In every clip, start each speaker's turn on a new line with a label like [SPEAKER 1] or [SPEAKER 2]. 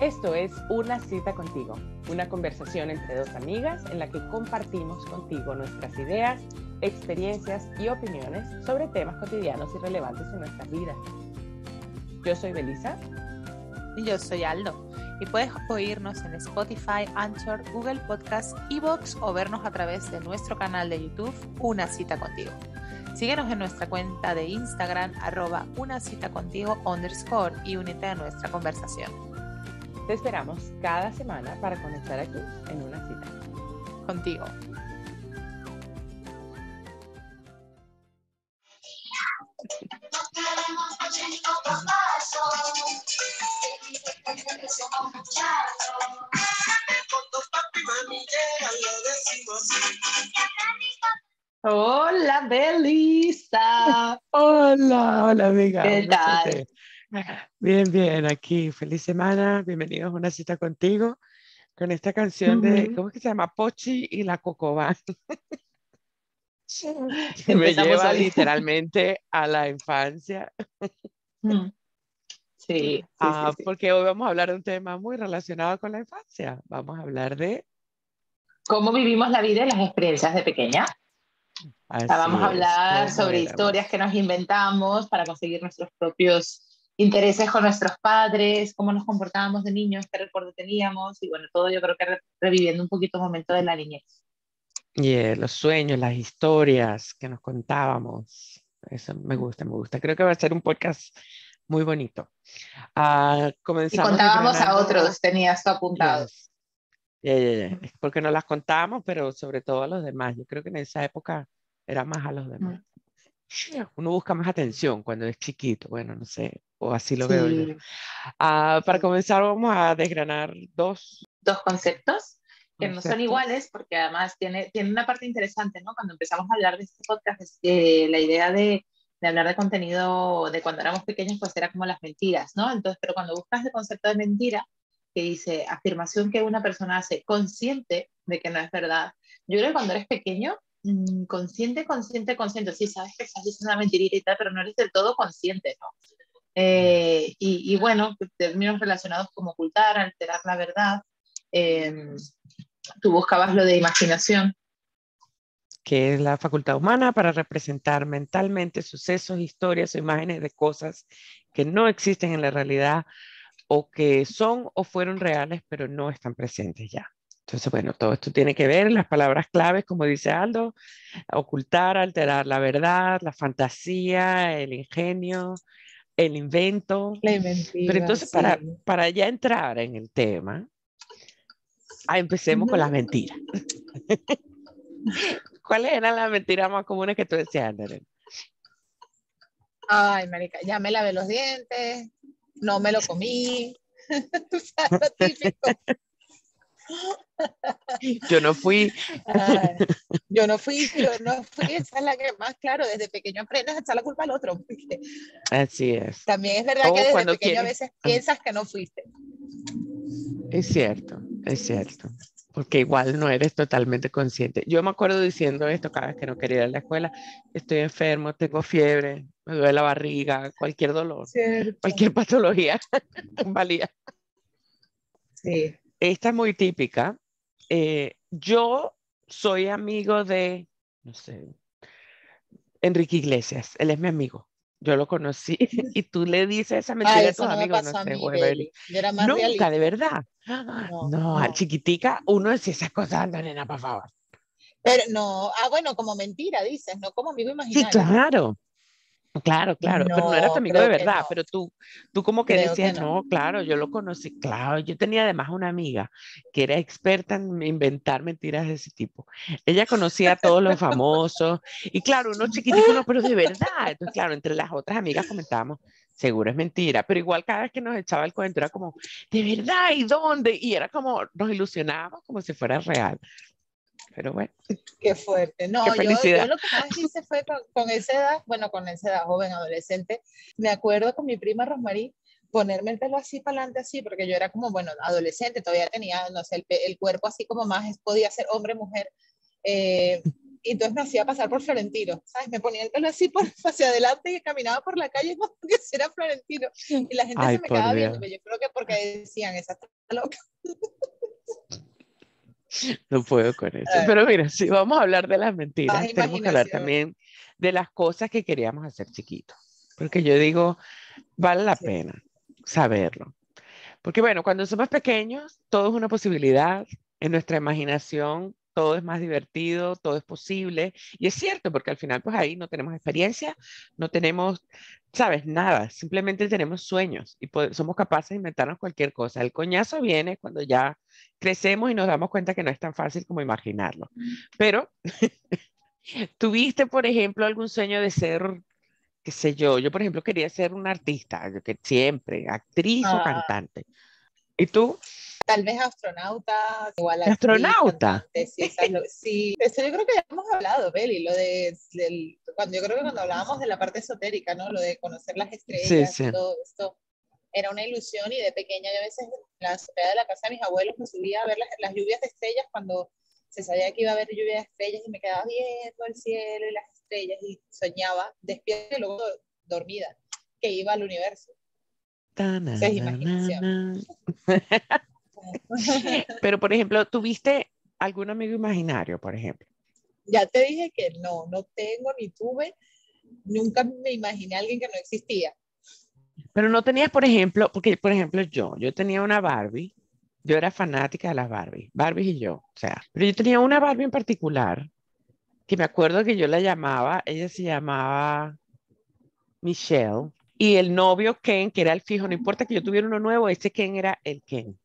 [SPEAKER 1] Esto es Una cita contigo, una conversación entre dos amigas en la que compartimos contigo nuestras ideas, experiencias y opiniones sobre temas cotidianos y relevantes en nuestras vidas. Yo soy Belisa.
[SPEAKER 2] Y yo soy Aldo. Y puedes oírnos en Spotify, Anchor, Google Podcast, Evox o vernos a través de nuestro canal de YouTube Una cita contigo. Síguenos en nuestra cuenta de Instagram, arroba una cita contigo underscore y únete a nuestra conversación.
[SPEAKER 1] Te esperamos cada semana para conectar aquí en una cita.
[SPEAKER 2] Contigo.
[SPEAKER 1] Hola, Belisa.
[SPEAKER 3] Hola, hola, amiga.
[SPEAKER 1] ¿Qué tal?
[SPEAKER 3] Bien, bien, aquí. Feliz semana. Bienvenidos a una cita contigo con esta canción de, ¿cómo es que se llama? Pochi y la Cocoba. que me lleva
[SPEAKER 1] hoy.
[SPEAKER 3] literalmente a la infancia.
[SPEAKER 1] Mm. Sí, sí,
[SPEAKER 3] Ah,
[SPEAKER 1] sí, sí.
[SPEAKER 3] porque hoy vamos a hablar de un tema muy relacionado con la infancia. Vamos a hablar de...
[SPEAKER 1] ¿Cómo vivimos la vida y las experiencias de pequeña? O sea, vamos a
[SPEAKER 3] así es,
[SPEAKER 1] hablar sobre historias que nos inventamos para conseguir nuestros propios intereses con nuestros padres, cómo nos comportábamos de niños, qué recuerdos teníamos y bueno, todo yo creo que re- reviviendo un poquito el momento de la niñez.
[SPEAKER 3] Y eh, los sueños, las historias que nos contábamos. Eso me gusta, me gusta. Creo que va a ser un podcast muy bonito.
[SPEAKER 1] Y
[SPEAKER 3] comenzamos
[SPEAKER 1] contábamos a otros, tenías tú apuntado.
[SPEAKER 3] Yes. Ya, ya, ya. Es porque nos las contábamos, pero sobre todo a los demás. Yo creo que en esa época era más a los demás. Uno busca más atención cuando es chiquito, bueno, no sé, o así lo veo yo.
[SPEAKER 1] Sí.
[SPEAKER 3] Ah, para
[SPEAKER 1] Sí.
[SPEAKER 3] comenzar, vamos a desgranar dos
[SPEAKER 1] Dos conceptos que no son
[SPEAKER 3] conceptos.
[SPEAKER 1] iguales porque además tiene, tiene una parte interesante, ¿no? Cuando empezamos a hablar de este podcast, es que la idea de, de hablar de contenido de cuando éramos pequeños, pues era como las mentiras, ¿no? Entonces, pero cuando buscas el concepto de mentira, que dice afirmación que una persona hace consciente de que no es verdad, yo creo que cuando eres pequeño, consciente, consciente, consciente, sí, sabes que estás diciendo una mentirita y tal, pero no eres del todo consciente, ¿no? Eh, y, y bueno, términos relacionados como ocultar, alterar la verdad, eh, tú buscabas lo de imaginación.
[SPEAKER 3] que es la facultad humana para representar mentalmente sucesos, historias o imágenes de cosas que no existen en la realidad o que son o fueron reales, pero no están presentes ya. Entonces, bueno, todo esto tiene que ver, las palabras claves, como dice Aldo, ocultar, alterar la verdad, la fantasía, el ingenio, el invento. Pero entonces, para, para ya entrar en el tema, ah, empecemos con las mentiras. ¿Cuáles eran las mentiras más comunes que tú decías, Andrés?
[SPEAKER 2] Ay, marica, ya me lavé los dientes, no me lo comí. O sea, lo típico.
[SPEAKER 3] Yo no fui,
[SPEAKER 2] Ay, yo no fui, yo no fui, esa es la que más claro, desde pequeño aprendes a echar la culpa al otro.
[SPEAKER 3] así es,
[SPEAKER 2] también es verdad
[SPEAKER 3] O
[SPEAKER 2] que desde pequeño a veces piensas que no fuiste.
[SPEAKER 3] es cierto, es cierto, porque igual no eres totalmente consciente. Yo me acuerdo diciendo esto cada vez que no quería ir a la escuela, estoy enfermo, tengo fiebre, me duele la barriga, cualquier dolor, cualquier patología valía.
[SPEAKER 2] Sí.
[SPEAKER 3] Esta es muy típica. Eh, yo soy amigo de, no sé, Enrique Iglesias, él es mi amigo. Yo lo conocí y tú le dices esa mentira
[SPEAKER 2] Ay,
[SPEAKER 3] a tus
[SPEAKER 2] no
[SPEAKER 3] amigos, no sé, güey, Nunca,
[SPEAKER 2] realista.
[SPEAKER 3] de verdad.
[SPEAKER 2] No,
[SPEAKER 3] No,
[SPEAKER 2] no.
[SPEAKER 3] chiquitica uno decía esas cosas, anda, nena, por favor.
[SPEAKER 2] Pero no, ah, bueno, como mentira dices, no como amigo
[SPEAKER 3] Sí,
[SPEAKER 2] imaginario.
[SPEAKER 3] Claro. Claro, pero no era tu amigo de verdad,
[SPEAKER 2] no.
[SPEAKER 3] pero tú, tú como que
[SPEAKER 2] Creo que
[SPEAKER 3] decías,
[SPEAKER 2] no.
[SPEAKER 3] no, claro, yo lo conocí, claro, yo tenía además una amiga que era experta en inventar mentiras de ese tipo. Ella conocía a todos los famosos y claro, uno chiquitico, no, pero de verdad. Entonces, claro, entre las otras amigas comentábamos, seguro es mentira, pero igual cada vez que nos echaba el cuento era como, de verdad, ¿y dónde? Y era como, nos ilusionábamos como si fuera real. Pero bueno,
[SPEAKER 2] Qué fuerte. No,
[SPEAKER 3] Qué
[SPEAKER 2] yo,
[SPEAKER 3] felicidad.
[SPEAKER 2] yo lo que más hice fue con, con esa edad, bueno, con esa edad joven, adolescente, me acuerdo con mi prima Rosmarie ponerme el pelo así para adelante, así, porque yo era como, bueno, adolescente, todavía tenía, no sé, el, el cuerpo así como más, podía ser hombre, mujer, eh,
[SPEAKER 1] y entonces me hacía pasar por Florentino, ¿sabes? Me ponía el pelo así por, hacia adelante y caminaba por la calle como que era Florentino. Y la gente se me quedaba viendo, yo creo que porque decían, esa está loca.
[SPEAKER 3] No puedo con eso. Pero mira, si vamos a hablar de las mentiras, tenemos que hablar también de las cosas que queríamos hacer chiquitos. Porque yo digo, vale la pena saberlo. Porque bueno, cuando somos pequeños, todo es una posibilidad. En nuestra imaginación, todo es más divertido, todo es posible. Y es cierto, porque al final, pues ahí no tenemos experiencia, no tenemos, sabes, nada. Simplemente tenemos sueños y somos capaces de inventarnos cualquier cosa. El coñazo viene cuando ya crecemos y nos damos cuenta que no es tan fácil como imaginarlo. Pero, ¿tuviste, por ejemplo, algún sueño de ser qué sé yo, yo por ejemplo quería ser una artista, yo que siempre, actriz o ah. cantante. ¿Y tú?
[SPEAKER 1] Tal vez astronauta,
[SPEAKER 3] igual ¿Astronauta?
[SPEAKER 1] sí, sí, eso yo creo que ya hemos hablado, Beli, lo de, cuando yo creo que cuando hablábamos de la parte esotérica, ¿no? Lo de conocer las estrellas, y todo esto, era una ilusión y de pequeña yo a veces en la azotea de la casa de mis abuelos me subía a ver las, las lluvias de estrellas cuando se sabía que iba a haber lluvia de estrellas y me quedaba viendo el cielo y las estrellas y soñaba despierta y luego dormida, que iba al universo. es imaginación.
[SPEAKER 3] Pero, por ejemplo, ¿tuviste algún amigo imaginario, por ejemplo?
[SPEAKER 1] Ya te dije que no, no tengo ni tuve, nunca me imaginé a alguien que no existía.
[SPEAKER 3] Pero no tenías, por ejemplo, porque, por ejemplo, yo, yo tenía una Barbie, yo era fanática de las Barbie, Barbie y yo, o sea, pero yo tenía una Barbie en particular que me acuerdo que yo la llamaba, ella se llamaba Michelle, y el novio Ken, que era el fijo, no importa que yo tuviera uno nuevo, ese Ken era el Ken.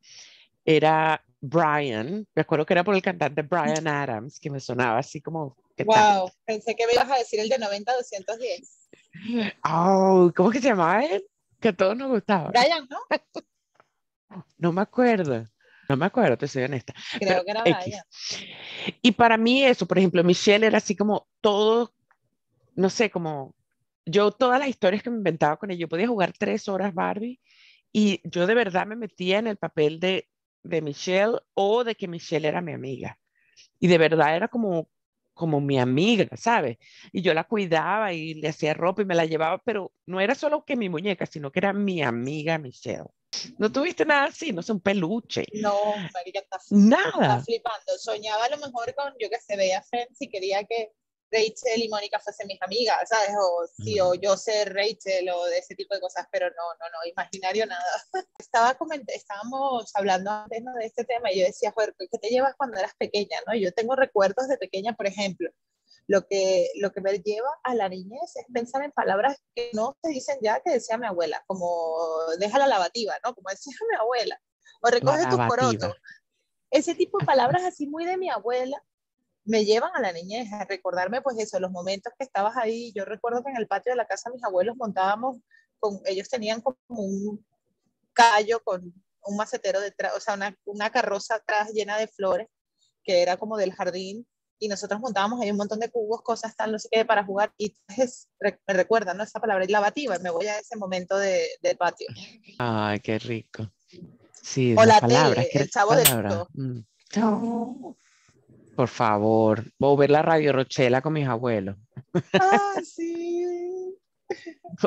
[SPEAKER 3] Era Brian, me acuerdo que era por el cantante Brian Adams, que me sonaba así como...
[SPEAKER 1] Wow, pensé que me ibas a decir el de 90-210.
[SPEAKER 3] Oh, ¿cómo que se llamaba él? Que a todos nos gustaba.
[SPEAKER 1] Brian, ¿no?
[SPEAKER 3] No me acuerdo. No me acuerdo, te soy honesta.
[SPEAKER 1] Creo que era Brian.
[SPEAKER 3] Y para mí eso, por ejemplo, Michelle era así como todo, no sé, como yo todas las historias que me inventaba con ella, yo podía jugar tres horas Barbie y yo de verdad me metía en el papel de, de Michelle o de que Michelle era mi amiga. Y de verdad era como, como mi amiga, ¿sabes? Y yo la cuidaba y le hacía ropa y me la llevaba, pero no era solo que mi muñeca, sino que era mi amiga Michelle. ¿No tuviste nada así? No sé, un peluche.
[SPEAKER 1] No, María, está,
[SPEAKER 3] nada.
[SPEAKER 1] flipando. Soñaba a lo mejor con, yo que se veía Friends y quería que Rachel y Mónica fuesen mis amigas, ¿sabes? O, sí, o yo ser Rachel o de ese tipo de cosas, pero no, no, no, imaginario nada. Estaba estábamos hablando antes de este tema y yo decía, joder, ¿qué te llevas cuando eras pequeña? ¿no? Yo tengo recuerdos de pequeña, por ejemplo, lo que, lo que me lleva a la niñez es pensar en palabras que no se dicen ya que decía mi abuela, como deja la lavativa, ¿no? Como decía mi abuela, o recoge tus corotos. Ese tipo de palabras así muy de mi abuela me llevan a la niñez, a recordarme pues eso, los momentos que estabas ahí. Yo recuerdo que en el patio de la casa mis abuelos montábamos, con, ellos tenían como un callo con un macetero detrás, o sea, una, una carroza atrás llena de flores, que era como del jardín, y nosotros montábamos ahí un montón de cubos, cosas tal, no sé qué, para jugar, y me recuerda, ¿no? Esa palabra, es lavativa, me voy a ese momento de, del patio.
[SPEAKER 3] Ay, qué rico. Sí,
[SPEAKER 1] o la palabras, el chavo de
[SPEAKER 3] mm. Por favor, voy a ver la radio Rochela con mis abuelos.
[SPEAKER 1] Ah, sí.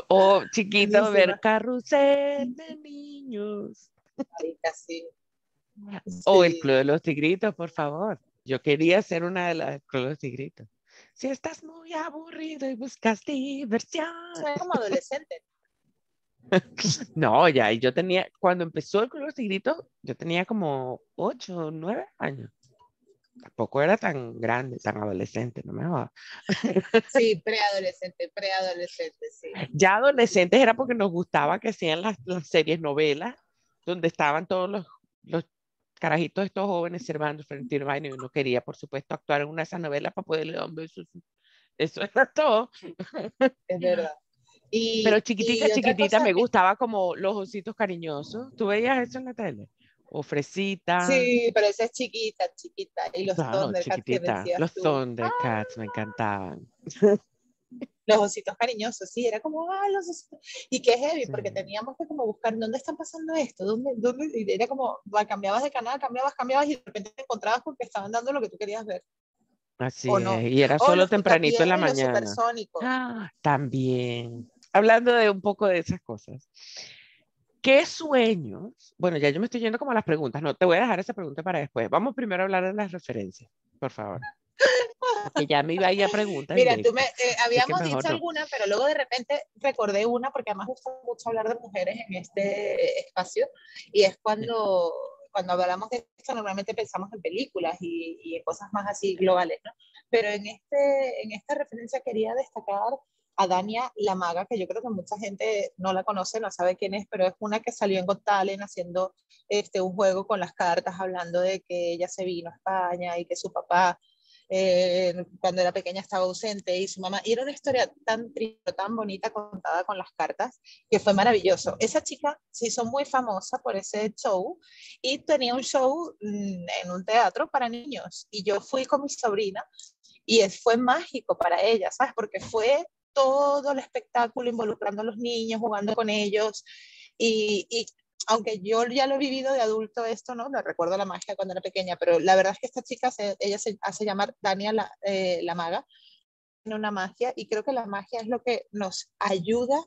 [SPEAKER 3] o chiquito, ver carrusel de niños.
[SPEAKER 1] Ay, casi.
[SPEAKER 3] O el Club de los Tigritos, por favor. Yo quería ser una de las Club Tigritos. Si estás muy aburrido y buscas diversión.
[SPEAKER 1] Soy como adolescente.
[SPEAKER 3] no, ya, yo tenía, cuando empezó el Club Tigritos, yo tenía como 8 o 9 años. Tampoco era tan grande, tan adolescente, no me jodas.
[SPEAKER 1] sí, preadolescente, preadolescente, sí.
[SPEAKER 3] Ya adolescentes era porque nos gustaba que hacían las, las series novelas, donde estaban todos los, los carajitos estos jóvenes Servando frente a y uno quería, por supuesto, actuar en una de esas novelas para poderle dar un beso. Eso era todo.
[SPEAKER 1] Es verdad.
[SPEAKER 3] Pero chiquitita, chiquitita, me gustaba como los ositos cariñosos. ¿Tú veías eso en la tele? O fresita.
[SPEAKER 1] Sí, pero esa es chiquita, chiquita. Y los Thundercats que
[SPEAKER 3] Los Thundercats me encantaban.
[SPEAKER 1] los ositos cariñosos, sí, era como, ah, los ositos. Y qué heavy, porque teníamos que como buscar dónde están pasando esto, dónde, dónde, y era como, cambiabas de canal, cambiabas, cambiabas y de repente te encontrabas porque estaban dando lo que tú querías ver.
[SPEAKER 3] Así
[SPEAKER 1] ¿O no?
[SPEAKER 3] es, y era solo
[SPEAKER 1] los
[SPEAKER 3] tempranito en la mañana. Ah, también. Hablando de un poco de esas cosas. ¿Qué sueños? Bueno, ya yo me estoy yendo como a las preguntas. No, te voy a dejar esa pregunta para después. Vamos primero a hablar de las referencias, por favor. Porque ya me iba a ir a preguntas.
[SPEAKER 1] Mira, tú me, eh, habíamos dicho
[SPEAKER 3] no.
[SPEAKER 1] alguna, pero luego de repente recordé una, porque además gusta mucho hablar de mujeres en este espacio, y es cuando, cuando hablamos de esto, normalmente pensamos en películas y, y en cosas más así globales, ¿no? Pero en, este, en esta referencia quería destacar a Dania La Maga, que yo creo que mucha gente no la conoce, no sabe quién es, pero es una que salió en Got haciendo este, un juego con las cartas, hablando de que ella se vino a España y que su papá eh, cuando era pequeña estaba ausente y su mamá, y era una historia tan triste, tan bonita contada con las cartas, que fue maravilloso. Esa chica se hizo muy famosa por ese show y tenía un show mm, en un teatro para niños y yo fui con mi sobrina y fue mágico para ella, ¿sabes? Porque fue todo el espectáculo involucrando a los niños, jugando con ellos y, y aunque yo ya lo he vivido de adulto esto, ¿no? Me recuerdo la magia cuando era pequeña, pero la verdad es que esta chica, se- ella se hace llamar Dania la, eh, la maga, tiene una magia y creo que la magia es lo que nos ayuda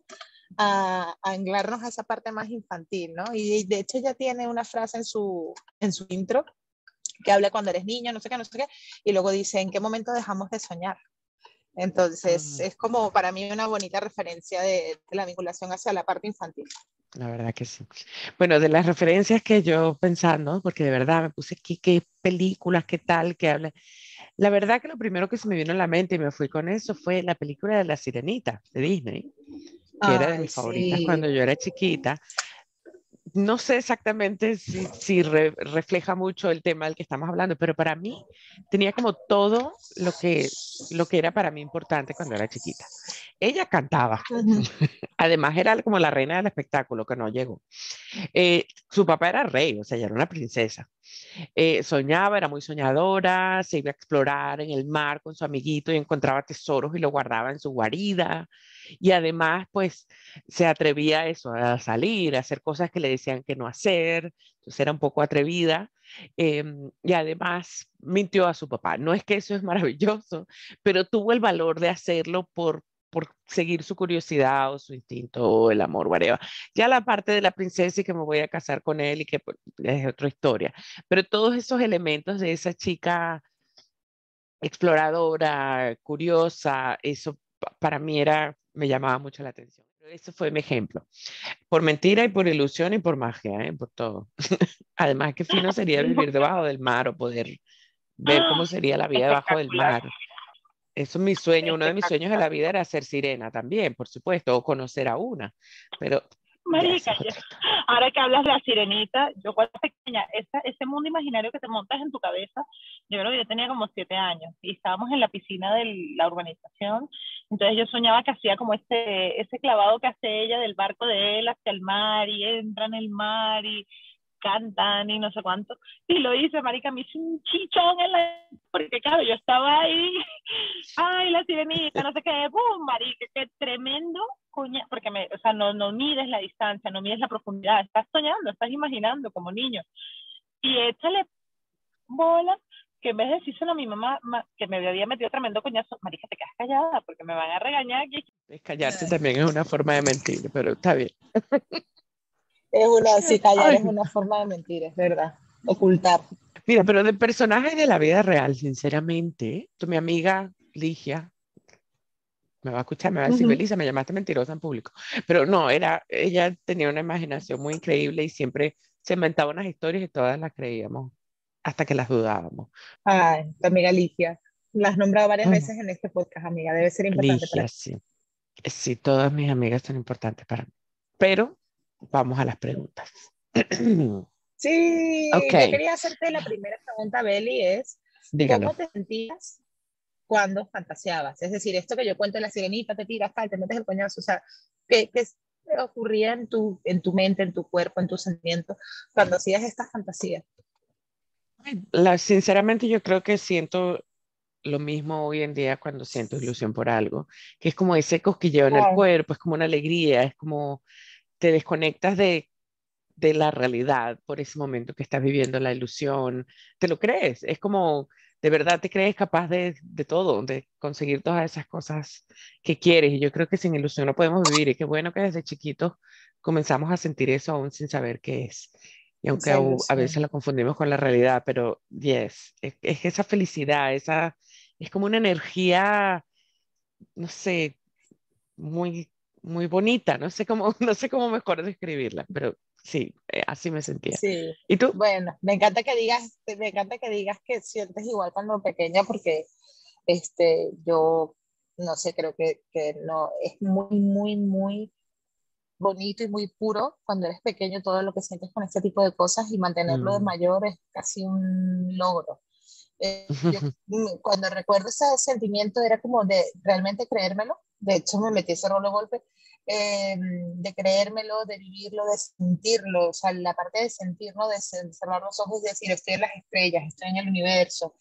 [SPEAKER 1] a, a anclarnos a esa parte más infantil, ¿no? Y de hecho ella tiene una frase en su, en su intro que habla cuando eres niño, no sé qué, no sé qué, y luego dice, ¿en qué momento dejamos de soñar? Entonces,
[SPEAKER 3] Mm.
[SPEAKER 1] es como para mí una bonita referencia de, de la vinculación hacia la parte infantil.
[SPEAKER 3] La verdad que sí. Bueno, de las referencias que yo pensando, porque de verdad me puse aquí qué películas, qué tal, qué habla. La verdad que lo primero que se me vino a la mente y me fui con eso fue la película de La Sirenita de Disney, que era de mis favoritas cuando yo era chiquita. No sé exactamente si, si re- refleja mucho el tema del que estamos hablando, pero para mí tenía como todo lo que, lo que era para mí importante cuando era chiquita. Ella cantaba. Además era como la reina del espectáculo que no llegó. Eh, su papá era rey, o sea, ella era una princesa. Eh, soñaba, era muy soñadora, se iba a explorar en el mar con su amiguito y encontraba tesoros y lo guardaba en su guarida. Y además, pues, se atrevía a eso, a salir, a hacer cosas que le decían que no hacer. Entonces era un poco atrevida. em, y además mintió a su papá. No es que eso es maravilloso, pero tuvo el valor de hacerlo por por seguir su curiosidad o su instinto o el amor, whatever. Ya la parte de la princesa y que me voy a casar con él y que pues, es otra historia. Pero todos esos elementos de esa chica exploradora, curiosa, eso pa- para mí era, me llamaba mucho la atención. Pero Ese fue mi ejemplo. Por mentira y por ilusión y por magia, ¿eh? por todo. Además, qué fino sería vivir debajo del mar o poder ver cómo sería la vida debajo del mar. Eso es mi sueño. Uno de mis sueños de la vida era ser sirena también, por supuesto, o conocer a una. Pero
[SPEAKER 4] Marica, ahora que hablas de la sirenita, yo cuando era pequeña, esa- ese mundo imaginario que te montas en tu cabeza, yo creo que yo tenía como siete años y estábamos en la piscina de la urbanización, entonces yo soñaba que hacía como ese, ese clavado que hace ella del barco de él hacia el mar y entra en el mar y cantan y no sé cuánto, y lo hice, marica, me hice un chichón en la... porque claro, yo estaba ahí, ay, la sirenita, no sé qué, ¡pum! marica, qué tremendo coña, porque me, o sea, no, no mides la distancia, no mides la profundidad, estás soñando, estás imaginando como niño. Y échale bola que en vez de decírselo a mi mamá, ma- que me había metido tremendo coñazo, marica, te quedas callada porque me van a regañar aquí.
[SPEAKER 3] Callarse también es una forma de mentir, pero está bien.
[SPEAKER 1] Es una, sí, callar
[SPEAKER 3] Ay.
[SPEAKER 1] es una forma de mentir, es verdad. Ocultar.
[SPEAKER 3] Mira, pero de personajes de la vida real, sinceramente, tú, mi amiga Ligia, me va a escuchar, me va a decir,
[SPEAKER 1] Ujú.
[SPEAKER 3] Belisa, me llamaste mentirosa en público. Pero no, era, ella tenía una imaginación muy increíble y siempre se inventaba unas historias y todas las creíamos hasta que las dudábamos.
[SPEAKER 1] Ay, tu amiga Ligia. La has nombrado varias
[SPEAKER 3] Mm.
[SPEAKER 1] veces en este podcast, amiga. Debe ser importante para
[SPEAKER 3] Ligia, sí. Sí, todas mis amigas son importantes para mí. Pero vamos a las preguntas.
[SPEAKER 1] Sí,
[SPEAKER 3] Ok.
[SPEAKER 1] yo quería hacerte la primera pregunta, Beli, es
[SPEAKER 3] Dígalo.
[SPEAKER 1] ¿cómo te sentías cuando fantaseabas? Es decir, esto que yo cuento de la sirenita, te tiras, tal, te metes el coñazo, o sea, ¿qué, qué ocurría en tu, en tu mente, en tu cuerpo, en tus sentimientos cuando hacías estas fantasías?
[SPEAKER 3] La, sinceramente, yo creo que siento lo mismo hoy en día cuando siento ilusión por algo, que es como ese cosquilleo en el cuerpo, es como una alegría, es como te desconectas de, de la realidad por ese momento que estás viviendo la ilusión, te lo crees, es como de verdad te crees capaz de, de, todo, de conseguir todas esas cosas que quieres. Y yo creo que sin ilusión no podemos vivir. Y qué bueno que desde chiquitos comenzamos a sentir eso aún sin saber qué es. Y aunque a, veces lo confundimos con la realidad, pero yes, es, es, esa felicidad, esa, es como una energía, no sé, muy, muy bonita, no sé cómo, no sé cómo mejor describirla, pero sí, eh, así me sentía.
[SPEAKER 1] Sí.
[SPEAKER 3] ¿Y tú?
[SPEAKER 1] Bueno, me encanta que digas, me encanta que digas que sientes igual cuando pequeña, porque este, yo, no sé, creo que, que no, es muy, muy, muy bonito y muy puro cuando eres pequeño todo lo que sientes con este tipo de cosas y mantenerlo de mm. mayor es casi un logro. Eh, cuando recuerdo ese sentimiento era como de realmente creérmelo, de hecho me metí ese rol de golpe, Em, de creérmelo, de vivirlo, de sentirlo, o sea, la parte de sentirlo, de cerrar los ojos y decir, estoy en las estrellas, estoy en el universo,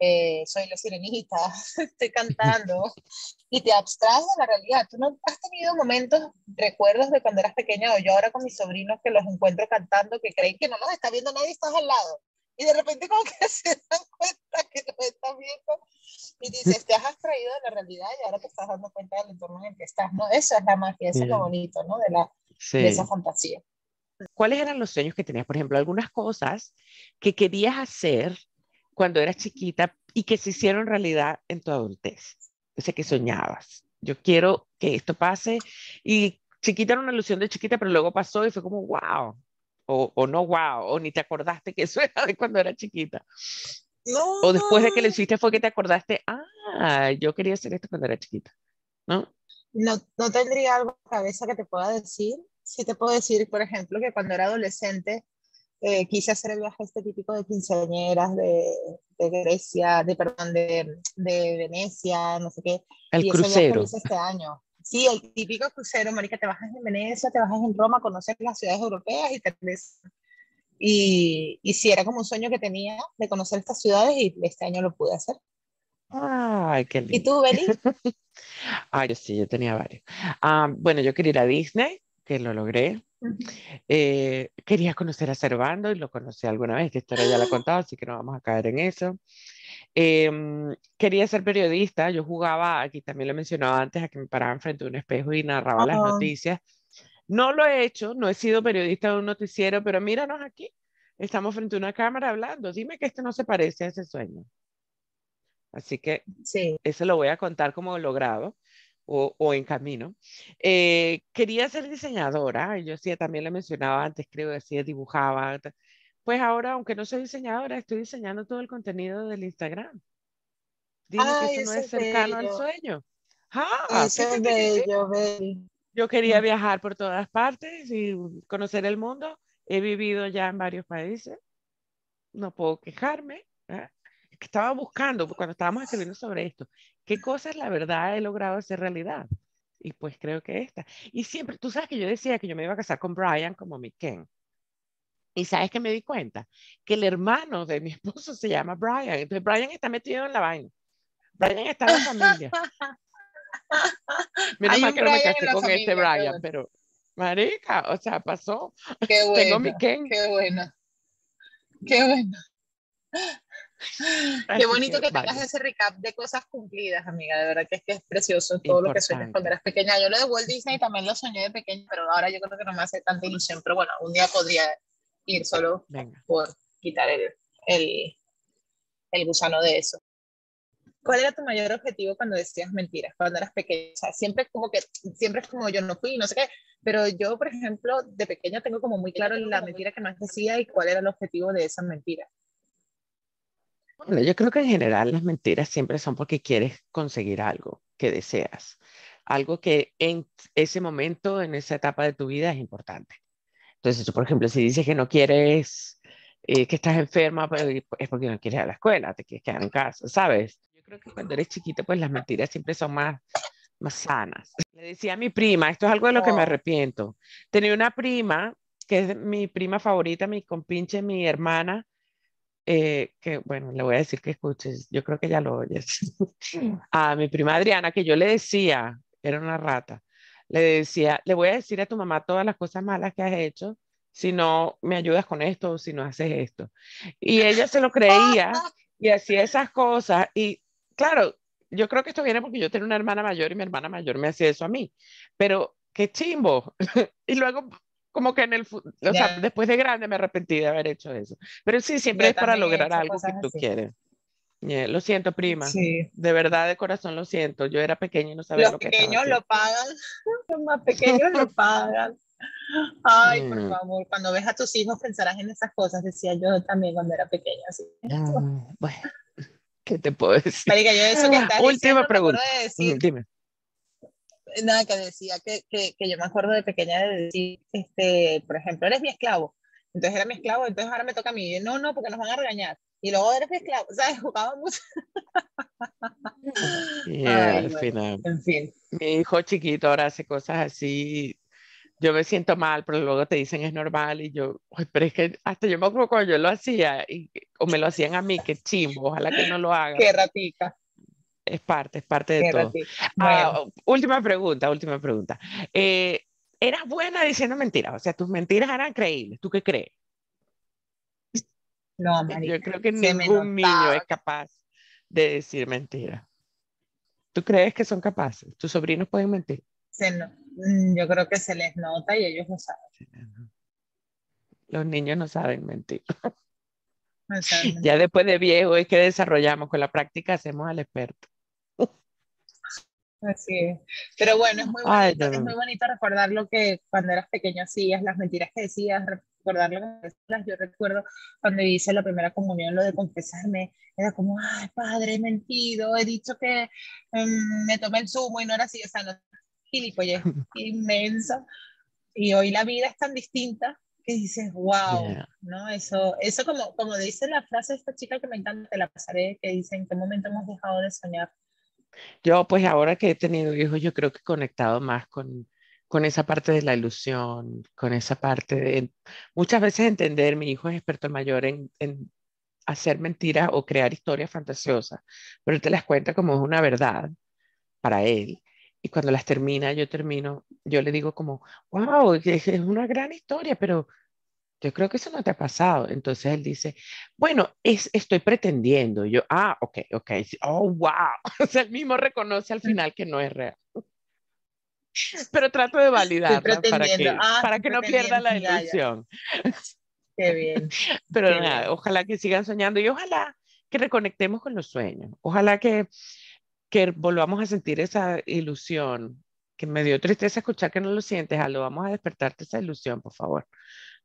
[SPEAKER 1] eh, soy la sirenita, estoy cantando, y te abstraes de la realidad. ¿Tú no has tenido momentos, recuerdos de cuando eras pequeña o yo ahora con mis sobrinos que los encuentro cantando, que creen que no nos está viendo nadie, estás al lado? Y de repente como que se dan cuenta que nos están viendo y dices, te has abstraído de la realidad y ahora te estás dando cuenta del entorno en el que estás, ¿no? Eso es la magia, eso es lo bonito, ¿no? De, la, de esa fantasía.
[SPEAKER 3] ¿Cuáles eran los sueños que tenías? Por ejemplo, algunas cosas que querías hacer cuando eras chiquita y que se hicieron realidad en tu adultez. O sea, que soñabas. Yo quiero que esto pase. Y chiquita era una ilusión de chiquita, pero luego pasó y fue como, wow. O, o no, wow. O ni te acordaste que eso era de cuando era chiquita.
[SPEAKER 1] No.
[SPEAKER 3] O después de que lo hiciste fue que te acordaste, ah, yo quería hacer esto cuando era chiquita, ¿no?
[SPEAKER 1] No, no tendría algo en cabeza que te pueda decir. Sí te puedo decir, por ejemplo, que cuando era adolescente eh, quise hacer el viaje este típico de quinceañeras de, de Grecia, de, perdón, de, de, Venecia, no sé qué.
[SPEAKER 3] El crucero.
[SPEAKER 1] este año. Sí, el típico crucero, marica, te bajas en Venecia, te bajas en Roma, conoces las ciudades europeas y te y, y sí, era como un sueño que tenía de conocer estas ciudades y este año lo pude hacer.
[SPEAKER 3] Ay, qué lindo.
[SPEAKER 1] ¿Y tú, Beli?
[SPEAKER 3] Ay, yo sí, yo tenía varios. Ah, bueno, yo quería ir a Disney, que lo logré. Eh, quería conocer a Cervando y lo conocí alguna vez, que historia ya la he contado, así que no vamos a caer en eso. Em, quería ser periodista, yo jugaba, aquí también lo he mencionado antes, a que me paraban frente a un espejo y narraba las noticias. No lo he hecho, no he sido periodista de un noticiero, pero míranos aquí. Estamos frente a una cámara hablando. Dime que esto no se parece a ese sueño. Así que
[SPEAKER 1] sí.
[SPEAKER 3] eso lo voy a contar como logrado o, o en camino. Eh, quería ser diseñadora, yo sí, también lo mencionaba antes, creo que sí, dibujaba. Pues ahora, aunque no soy diseñadora, estoy diseñando todo el contenido del Instagram. Dime que eso no es cercano al sueño.
[SPEAKER 1] Ah, eso es bello, bello.
[SPEAKER 3] Yo quería viajar por todas partes y conocer el mundo. He vivido ya en varios países. No puedo quejarme. ¿eh? Estaba buscando, cuando estábamos escribiendo sobre esto, qué cosas la verdad he logrado hacer realidad. Y pues creo que esta. Y siempre, tú sabes que yo decía que yo me iba a casar con Brian como mi Ken. Y sabes que me di cuenta que el hermano de mi esposo se llama Brian. Entonces Brian está metido en la vaina. Brian está en la familia. Menos mal que no me casé con este Brian, pero marica, o sea, pasó.
[SPEAKER 1] Qué bueno.
[SPEAKER 3] Tengo mi Ken.
[SPEAKER 1] Qué bueno. Qué bueno. Qué bonito que, tengas ese recap de cosas cumplidas, amiga. De verdad que es que es precioso todo lo que sueñas cuando eras pequeña. Yo lo de Walt Disney también lo soñé de pequeña, pero ahora yo creo que no me hace tanta ilusión. Pero bueno, un día podría ir solo por quitar el, el, el gusano de eso. ¿Cuál era tu mayor objetivo cuando decías mentiras, cuando eras pequeña? O sea, siempre como que, siempre es como yo no fui, no sé qué, pero yo, por ejemplo, de pequeña tengo como muy claro la mentira que más decía y cuál era el objetivo de esa mentira.
[SPEAKER 3] Bueno, yo creo que en general las mentiras siempre son porque quieres conseguir algo que deseas, algo que en ese momento, en esa etapa de tu vida es importante. Entonces, por ejemplo, si dices que no quieres, eh, que estás enferma, pues, es porque no quieres ir a la escuela, te quieres quedar en casa, ¿sabes? creo que cuando eres chiquita, pues las mentiras siempre son más, más sanas. Le decía a mi prima, esto es algo de lo que me arrepiento. Tenía una prima, que es mi prima favorita, mi compinche, mi hermana, eh, que bueno, le voy a decir que escuches, yo creo que ya lo oyes. a mi prima Adriana, que yo le decía, era una rata, le decía, le voy a decir a tu mamá todas las cosas malas que has hecho, si no me ayudas con esto o si no haces esto. Y ella se lo creía y hacía esas cosas. Y claro, yo creo que esto viene porque yo tenía una hermana mayor y mi hermana mayor me hacía eso a mí. Pero qué chimbo. y luego como que en el, o sea, después de grande me arrepentí de haber hecho eso. Pero sí, siempre es para lograr algo que tú quieres. Lo siento, prima. Sí. De verdad, de corazón lo siento. Yo era pequeña y no sabía lo que
[SPEAKER 1] Los pequeños lo pagan. Los más pequeños lo pagan. Ay, por mm. favor, cuando ves a tus hijos pensarás en esas cosas, decía yo también cuando era pequeña.
[SPEAKER 3] Mm, bueno, ¿qué te puedo decir?
[SPEAKER 1] Marica, yo eso que estás
[SPEAKER 3] Última pregunta.
[SPEAKER 1] decir,
[SPEAKER 3] Dime
[SPEAKER 1] nada, que decía que, que, que, yo me acuerdo de pequeña de decir, este, por ejemplo, eres mi esclavo. Entonces era mi esclavo, entonces ahora me toca a mí. No, no, porque nos van a regañar. Y luego eres esclavo. ¿Sabes? Jugaba mucho.
[SPEAKER 3] Yeah, al final.
[SPEAKER 1] En fin.
[SPEAKER 3] Mi hijo chiquito ahora hace cosas así. Yo me siento mal, pero luego te dicen es normal. Y yo, pero es que hasta yo me acuerdo cuando yo lo hacía, y, o me lo hacían a mí, que chimbo, ojalá que no lo haga.
[SPEAKER 1] Qué ratica.
[SPEAKER 3] Es parte, es parte de todo. Ah, última pregunta, última pregunta. Eh, ¿Eras buena diciendo mentiras? O sea, tus mentiras eran creíbles. ¿Tú qué crees?
[SPEAKER 1] No,
[SPEAKER 3] Yo creo que ningún niño es capaz de decir mentiras. ¿Tú crees que son capaces? ¿Tus sobrinos pueden mentir?
[SPEAKER 1] Mm, yo creo que se les nota y ellos lo saben.
[SPEAKER 3] Los niños no saben mentir. ya después de viejo es que desarrollamos, con la práctica hacemos al experto.
[SPEAKER 1] Así es. Pero bueno, es muy bonito, es muy bonito recordar lo que cuando eras pequeño hacías, las mentiras que decías, recordar decías. Yo recuerdo cuando hice la primera comunión, lo de confesarme, era como, ay, padre, he mentido, he dicho que em, me tomé el zumo y no era así, o sea, no, gilipollez inmenso. Y hoy la vida es tan distinta que dices, wow, ¿no? Eso, eso como, como dice la frase de esta chica que me encanta, te la pasaré, que dice, ¿en qué momento hemos dejado de soñar?
[SPEAKER 3] Yo, pues ahora que he tenido hijos, yo creo que he conectado más con, con esa parte de la ilusión, con esa parte de muchas veces entender, mi hijo es experto mayor en, en hacer mentiras o crear historias fantasiosas, pero él te las cuenta como es una verdad para él. Y cuando las termina, yo termino, yo le digo como, wow, es una gran historia, pero yo creo que eso no te ha pasado. Entonces él dice, bueno, es, estoy pretendiendo. yo, ah, ok, ok. Oh, wow. O sea, él mismo reconoce al final que no es real. Pero trato de validar para que, ah, para que no pierda la ilusión.
[SPEAKER 1] Qué bien.
[SPEAKER 3] Pero nada, ojalá que sigan soñando y ojalá que reconectemos con los sueños. Ojalá que, que volvamos a sentir esa ilusión. Que me dio tristeza escuchar que no lo sientes. lo vamos a despertarte esa ilusión, por favor.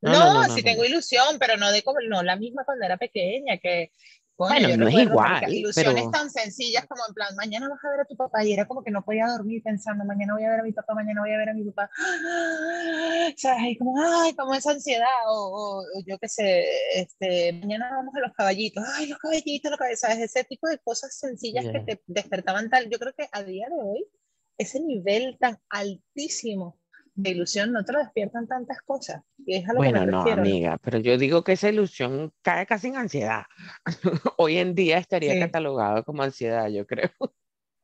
[SPEAKER 1] No, sí tengo ilusión, pero no de como no la misma cuando era pequeña, que
[SPEAKER 3] bueno, no es igual.
[SPEAKER 1] Ilusiones
[SPEAKER 3] pero...
[SPEAKER 1] tan sencillas como en plan, mañana vas a ver a tu papá, y era como que no podía dormir pensando, mañana voy a ver a mi papá, mañana voy a ver a mi papá. ¿Sabes? Y como, ay, como esa ansiedad, o, yo qué sé, este, mañana vamos a los caballitos, ay, los caballitos, los caballitos, ¿sabes? Ese tipo de cosas sencillas que te despertaban tal. Yo creo que a día de hoy, ese nivel tan altísimo de ilusión no te lo despiertan tantas cosas.
[SPEAKER 3] bueno, no, amiga, pero yo digo que esa ilusión cae casi en ansiedad. Hoy en día estaría catalogado como ansiedad, yo creo.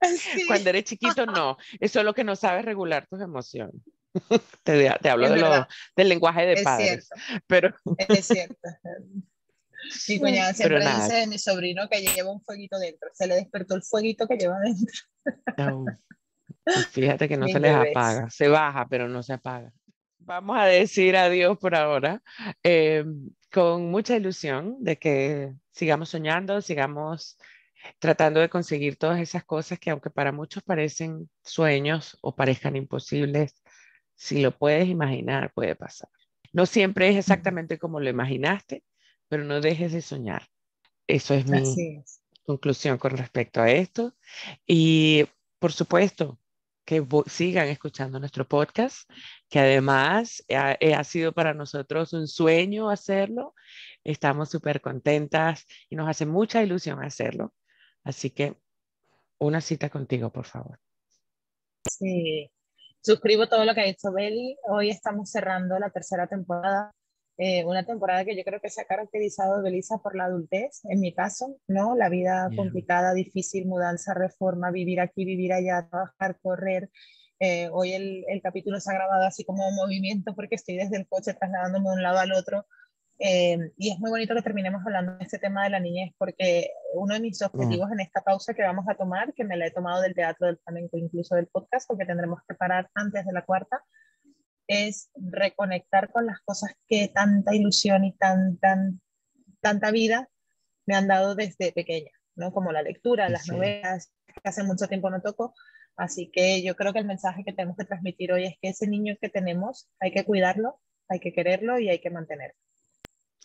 [SPEAKER 3] Cuando eres chiquito, no. Eso es lo que no sabes regular tus emociones. te, te, hablo de lo, del lenguaje de es padres.
[SPEAKER 1] Cierto.
[SPEAKER 3] Pero...
[SPEAKER 1] es cierto. Mi cuñada siempre dice de mi sobrino que lleva un fueguito dentro. Se le despertó el fueguito que lleva dentro.
[SPEAKER 3] Fíjate que no se les apaga, se baja, pero no se apaga. Vamos a decir adiós por ahora, eh, con mucha ilusión de que sigamos soñando, sigamos tratando de conseguir todas esas cosas que aunque para muchos parecen sueños o parezcan imposibles, si lo puedes imaginar, puede pasar. No siempre es exactamente como lo imaginaste, pero no dejes de soñar. Eso es mi conclusión con respecto a esto. Y por supuesto, que sigan escuchando nuestro podcast, que además ha, eh, ha sido para nosotros un sueño hacerlo. Estamos súper contentas y nos hace mucha ilusión hacerlo. Así que una cita contigo, por favor.
[SPEAKER 1] Sí, suscribo todo lo que ha dicho Beli. Hoy estamos cerrando la tercera temporada eh, una temporada que yo creo que se ha caracterizado, Belisa, por la adultez, en mi caso, ¿no? La vida complicada, difícil, mudanza, reforma, vivir aquí, vivir allá, trabajar, correr. Eh, hoy el, el, capítulo se ha grabado así como movimiento porque estoy desde el coche trasladándome de un lado al otro Eh, y es muy bonito que terminemos hablando de este tema de la niñez, porque uno de mis objetivos en esta pausa que vamos a tomar, que me la he tomado del teatro, del flamenco, incluso del podcast, porque tendremos que parar antes de la cuarta, es reconectar con las cosas que tanta ilusión y tan, tan, tanta vida me han dado desde pequeña, ¿no? Como la lectura, las novelas, que hace mucho tiempo no toco. Así que yo creo que el mensaje que tenemos que transmitir hoy es que ese niño que tenemos hay que cuidarlo, hay que quererlo y hay que mantenerlo.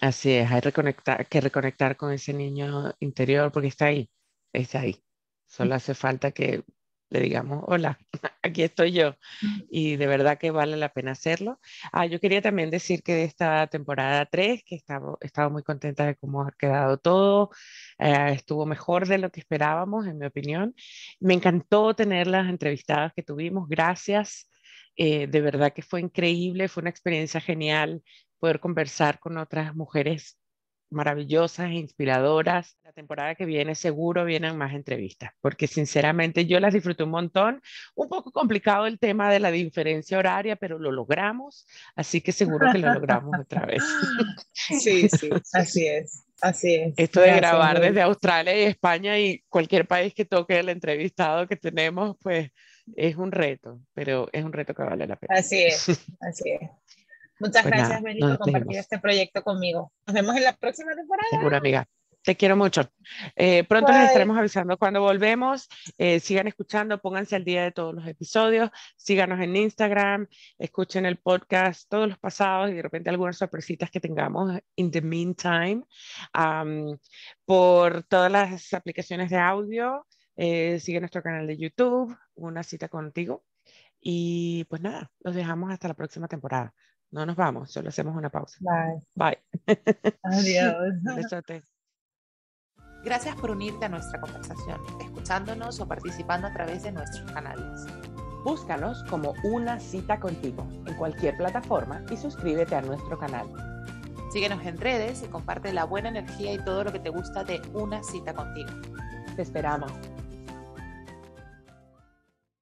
[SPEAKER 3] Así es, hay reconectar, que reconectar con ese niño interior porque está ahí, está ahí. Solo hace falta que le digamos, hola, aquí estoy yo. Y de verdad que vale la pena hacerlo. Ah, yo quería también decir que de esta temporada 3, que estaba, estaba muy contenta de cómo ha quedado todo, eh, estuvo mejor de lo que esperábamos, en mi opinión. Me encantó tener las entrevistadas que tuvimos, gracias. Eh, de verdad que fue increíble, fue una experiencia genial poder conversar con otras mujeres maravillosas e inspiradoras. La temporada que viene seguro vienen más entrevistas, porque sinceramente yo las disfruté un montón. Un poco complicado el tema de la diferencia horaria, pero lo logramos, así que seguro que lo logramos otra vez.
[SPEAKER 1] Sí, sí, así es. Así es.
[SPEAKER 3] Esto de grabar desde Australia y España y cualquier país que toque el entrevistado que tenemos, pues es un reto, pero es un reto que vale la pena.
[SPEAKER 1] Así es, así es. Muchas pues gracias, Beli, por compartir este proyecto conmigo. Nos vemos en la próxima temporada.
[SPEAKER 3] Seguro, amiga. Te quiero mucho. Eh, pronto les estaremos avisando cuando volvemos. Eh, sigan escuchando, pónganse al día de todos los episodios, síganos en Instagram, escuchen el podcast, todos los pasados y de repente algunas sorpresitas que tengamos in the meantime. por todas las aplicaciones de audio, eh, sigue nuestro canal de YouTube, una cita contigo. Y pues nada, los dejamos hasta la próxima temporada. No nos vamos, solo hacemos una pausa.
[SPEAKER 1] Bye.
[SPEAKER 3] Bye.
[SPEAKER 1] Adiós.
[SPEAKER 3] Besote.
[SPEAKER 2] Gracias por unirte a nuestra conversación, escuchándonos o participando a través de nuestros canales.
[SPEAKER 3] Búscanos como Una Cita Contigo en cualquier plataforma y suscríbete a nuestro canal.
[SPEAKER 2] Síguenos en redes y comparte la buena energía y todo lo que te gusta de Una Cita Contigo.
[SPEAKER 3] Te esperamos.